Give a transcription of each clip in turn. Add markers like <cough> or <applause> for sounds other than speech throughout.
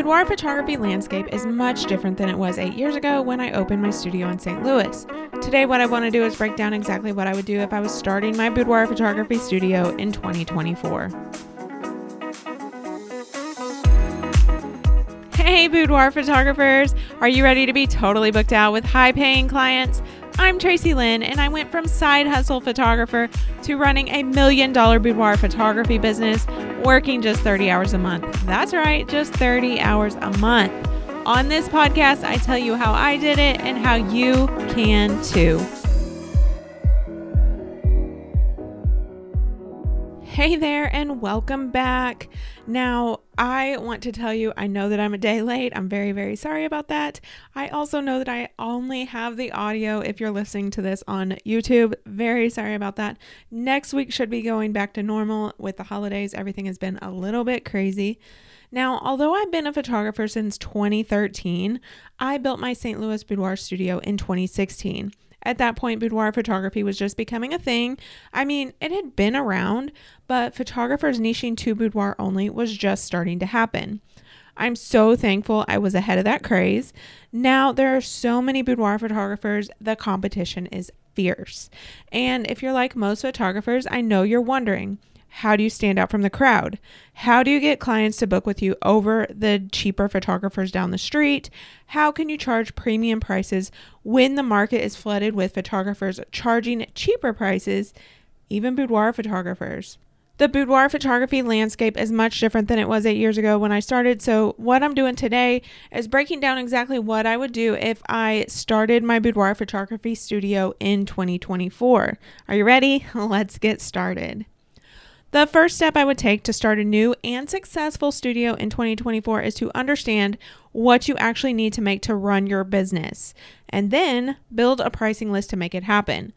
boudoir photography landscape is much different than it was eight years ago when I opened my studio in St. Louis. Today, what I want to do is break down exactly what I would do if I was starting my boudoir photography studio in 2024. Hey, boudoir photographers! Are you ready to be totally booked out with high paying clients? I'm Tracy Lynn, and I went from side hustle photographer to running a million dollar boudoir photography business, working just 30 hours a month. That's right, just 30 hours a month. On this podcast, I tell you how I did it and how you can too. Hey there, and welcome back. Now, I want to tell you, I know that I'm a day late. I'm very, very sorry about that. I also know that I only have the audio if you're listening to this on YouTube. Very sorry about that. Next week should be going back to normal with the holidays. Everything has been a little bit crazy. Now, although I've been a photographer since 2013, I built my St. Louis boudoir studio in 2016. At that point, boudoir photography was just becoming a thing. I mean, it had been around, but photographers niching to boudoir only was just starting to happen. I'm so thankful I was ahead of that craze. Now there are so many boudoir photographers, the competition is fierce. And if you're like most photographers, I know you're wondering how do you stand out from the crowd? How do you get clients to book with you over the cheaper photographers down the street? How can you charge premium prices when the market is flooded with photographers charging cheaper prices, even boudoir photographers? The boudoir photography landscape is much different than it was eight years ago when I started. So, what I'm doing today is breaking down exactly what I would do if I started my boudoir photography studio in 2024. Are you ready? <laughs> Let's get started. The first step I would take to start a new and successful studio in 2024 is to understand what you actually need to make to run your business and then build a pricing list to make it happen.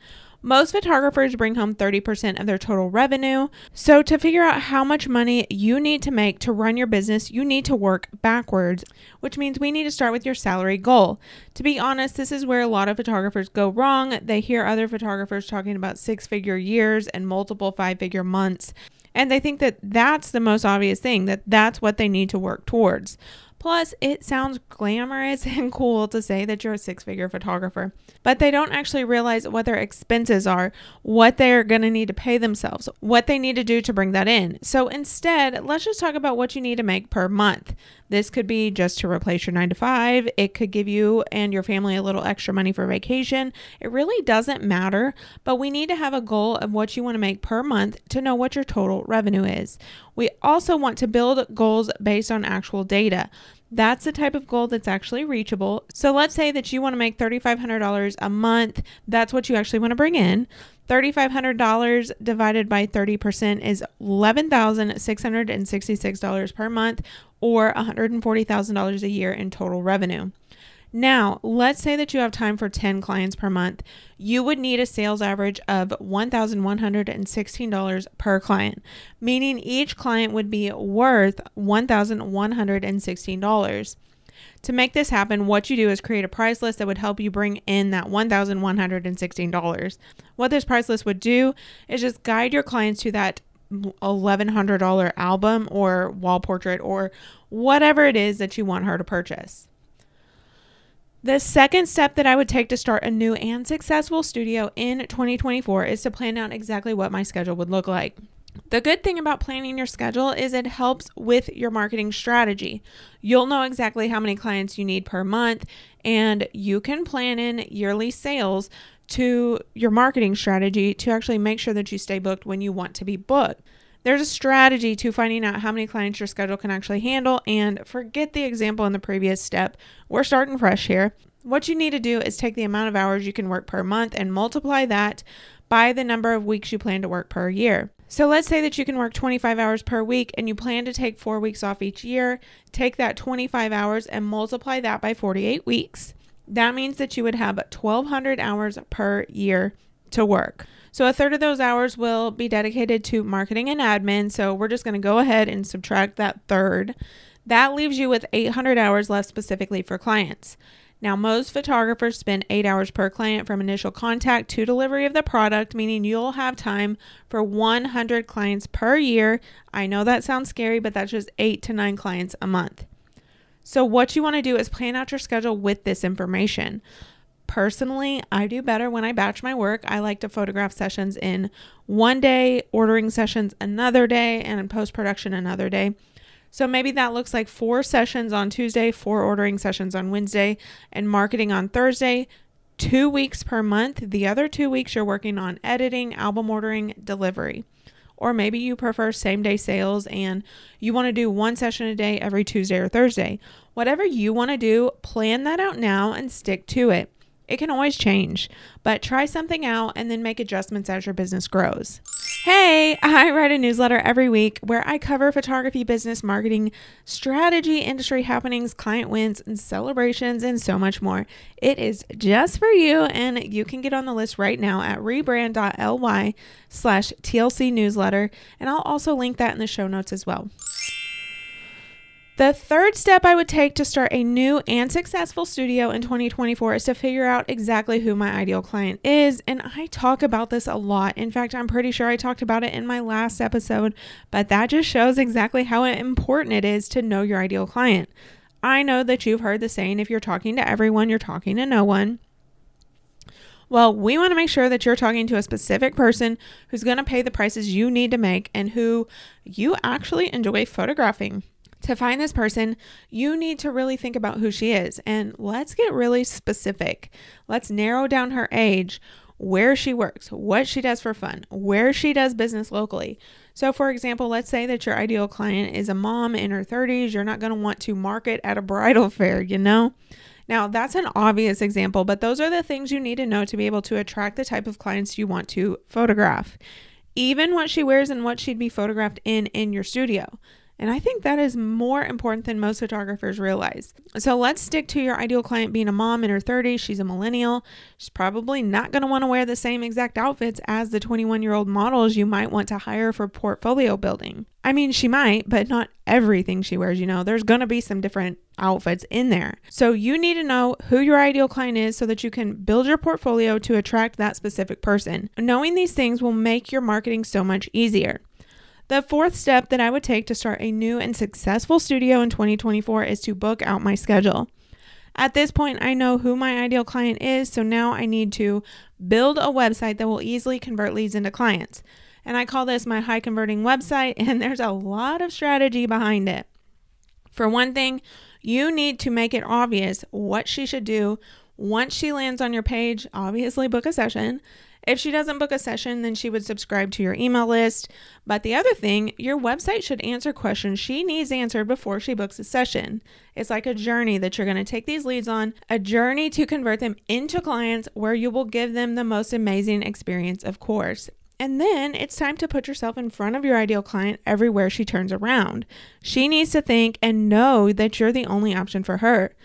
Most photographers bring home 30% of their total revenue. So, to figure out how much money you need to make to run your business, you need to work backwards, which means we need to start with your salary goal. To be honest, this is where a lot of photographers go wrong. They hear other photographers talking about six figure years and multiple five figure months. And they think that that's the most obvious thing, that that's what they need to work towards. Plus, it sounds glamorous <laughs> and cool to say that you're a six figure photographer, but they don't actually realize what their expenses are, what they're going to need to pay themselves, what they need to do to bring that in. So instead, let's just talk about what you need to make per month. This could be just to replace your nine to five, it could give you and your family a little extra money for vacation. It really doesn't matter, but we need to have a goal of what you want to make per month to know what your total revenue is. We also want to build goals based on actual data. That's the type of goal that's actually reachable. So let's say that you want to make $3,500 a month. That's what you actually want to bring in. $3,500 divided by 30% is $11,666 per month or $140,000 a year in total revenue. Now, let's say that you have time for 10 clients per month. You would need a sales average of $1,116 per client, meaning each client would be worth $1,116. To make this happen, what you do is create a price list that would help you bring in that $1,116. What this price list would do is just guide your clients to that $1,100 album or wall portrait or whatever it is that you want her to purchase. The second step that I would take to start a new and successful studio in 2024 is to plan out exactly what my schedule would look like. The good thing about planning your schedule is it helps with your marketing strategy. You'll know exactly how many clients you need per month, and you can plan in yearly sales to your marketing strategy to actually make sure that you stay booked when you want to be booked. There's a strategy to finding out how many clients your schedule can actually handle, and forget the example in the previous step. We're starting fresh here. What you need to do is take the amount of hours you can work per month and multiply that by the number of weeks you plan to work per year. So let's say that you can work 25 hours per week and you plan to take four weeks off each year. Take that 25 hours and multiply that by 48 weeks. That means that you would have 1,200 hours per year to work. So a third of those hours will be dedicated to marketing and admin. So we're just going to go ahead and subtract that third. That leaves you with 800 hours left specifically for clients. Now, most photographers spend eight hours per client from initial contact to delivery of the product, meaning you'll have time for 100 clients per year. I know that sounds scary, but that's just eight to nine clients a month. So, what you want to do is plan out your schedule with this information. Personally, I do better when I batch my work. I like to photograph sessions in one day, ordering sessions another day, and post production another day. So maybe that looks like four sessions on Tuesday, four ordering sessions on Wednesday, and marketing on Thursday, two weeks per month. The other two weeks you're working on editing, album ordering, delivery. Or maybe you prefer same day sales and you want to do one session a day every Tuesday or Thursday. Whatever you want to do, plan that out now and stick to it. It can always change, but try something out and then make adjustments as your business grows. Hey, I write a newsletter every week where I cover photography, business, marketing, strategy, industry happenings, client wins, and celebrations, and so much more. It is just for you, and you can get on the list right now at rebrand.ly slash TLC newsletter, and I'll also link that in the show notes as well. The third step I would take to start a new and successful studio in 2024 is to figure out exactly who my ideal client is. And I talk about this a lot. In fact, I'm pretty sure I talked about it in my last episode, but that just shows exactly how important it is to know your ideal client. I know that you've heard the saying if you're talking to everyone, you're talking to no one. Well, we want to make sure that you're talking to a specific person who's going to pay the prices you need to make and who you actually enjoy photographing to find this person, you need to really think about who she is. And let's get really specific. Let's narrow down her age, where she works, what she does for fun, where she does business locally. So, for example, let's say that your ideal client is a mom in her 30s. You're not going to want to market at a bridal fair, you know? Now, that's an obvious example, but those are the things you need to know to be able to attract the type of clients you want to photograph. Even what she wears and what she'd be photographed in in your studio. And I think that is more important than most photographers realize. So let's stick to your ideal client being a mom in her 30s. She's a millennial. She's probably not going to want to wear the same exact outfits as the 21 year old models you might want to hire for portfolio building. I mean, she might, but not everything she wears, you know. There's going to be some different outfits in there. So you need to know who your ideal client is so that you can build your portfolio to attract that specific person. Knowing these things will make your marketing so much easier. The fourth step that I would take to start a new and successful studio in 2024 is to book out my schedule. At this point, I know who my ideal client is, so now I need to build a website that will easily convert leads into clients. And I call this my high converting website, <laughs> and there's a lot of strategy behind it. For one thing, you need to make it obvious what she should do once she lands on your page. Obviously, book a session. If she doesn't book a session, then she would subscribe to your email list. But the other thing, your website should answer questions she needs answered before she books a session. It's like a journey that you're going to take these leads on, a journey to convert them into clients where you will give them the most amazing experience, of course. And then it's time to put yourself in front of your ideal client everywhere she turns around. She needs to think and know that you're the only option for her.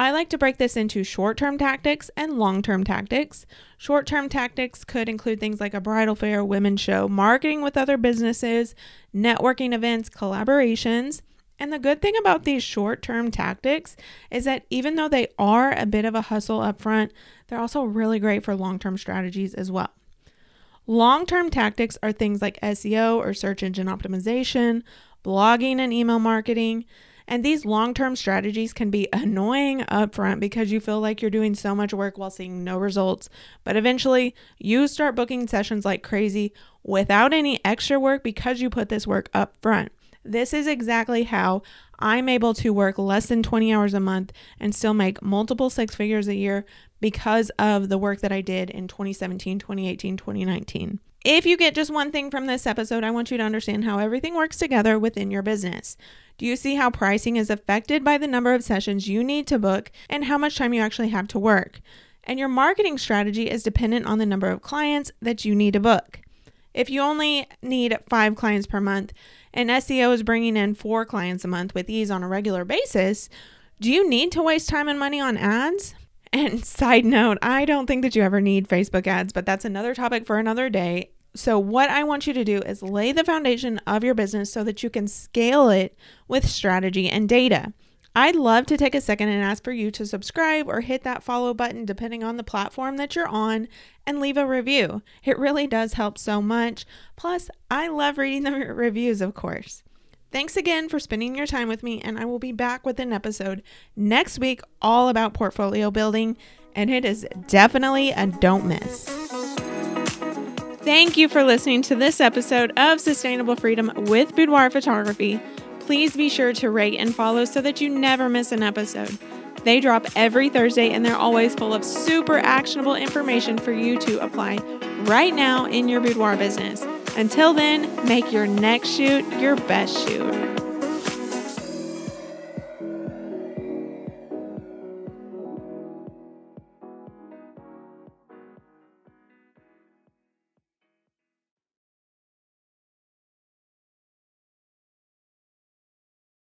I like to break this into short term tactics and long term tactics. Short term tactics could include things like a bridal fair, women's show, marketing with other businesses, networking events, collaborations. And the good thing about these short term tactics is that even though they are a bit of a hustle up front, they're also really great for long term strategies as well. Long term tactics are things like SEO or search engine optimization, blogging and email marketing. And these long term strategies can be annoying upfront because you feel like you're doing so much work while seeing no results. But eventually, you start booking sessions like crazy without any extra work because you put this work up front. This is exactly how I'm able to work less than 20 hours a month and still make multiple six figures a year because of the work that I did in 2017, 2018, 2019. If you get just one thing from this episode, I want you to understand how everything works together within your business. Do you see how pricing is affected by the number of sessions you need to book and how much time you actually have to work? And your marketing strategy is dependent on the number of clients that you need to book. If you only need five clients per month and SEO is bringing in four clients a month with ease on a regular basis, do you need to waste time and money on ads? And <laughs> side note, I don't think that you ever need Facebook ads, but that's another topic for another day. So, what I want you to do is lay the foundation of your business so that you can scale it with strategy and data. I'd love to take a second and ask for you to subscribe or hit that follow button depending on the platform that you're on and leave a review. It really does help so much. Plus, I love reading the <laughs> reviews, of course. Thanks again for spending your time with me, and I will be back with an episode next week all about portfolio building, and it is definitely a don't miss. Thank you for listening to this episode of Sustainable Freedom with Boudoir Photography. Please be sure to rate and follow so that you never miss an episode. They drop every Thursday and they're always full of super actionable information for you to apply right now in your boudoir business. Until then, make your next shoot your best shoot.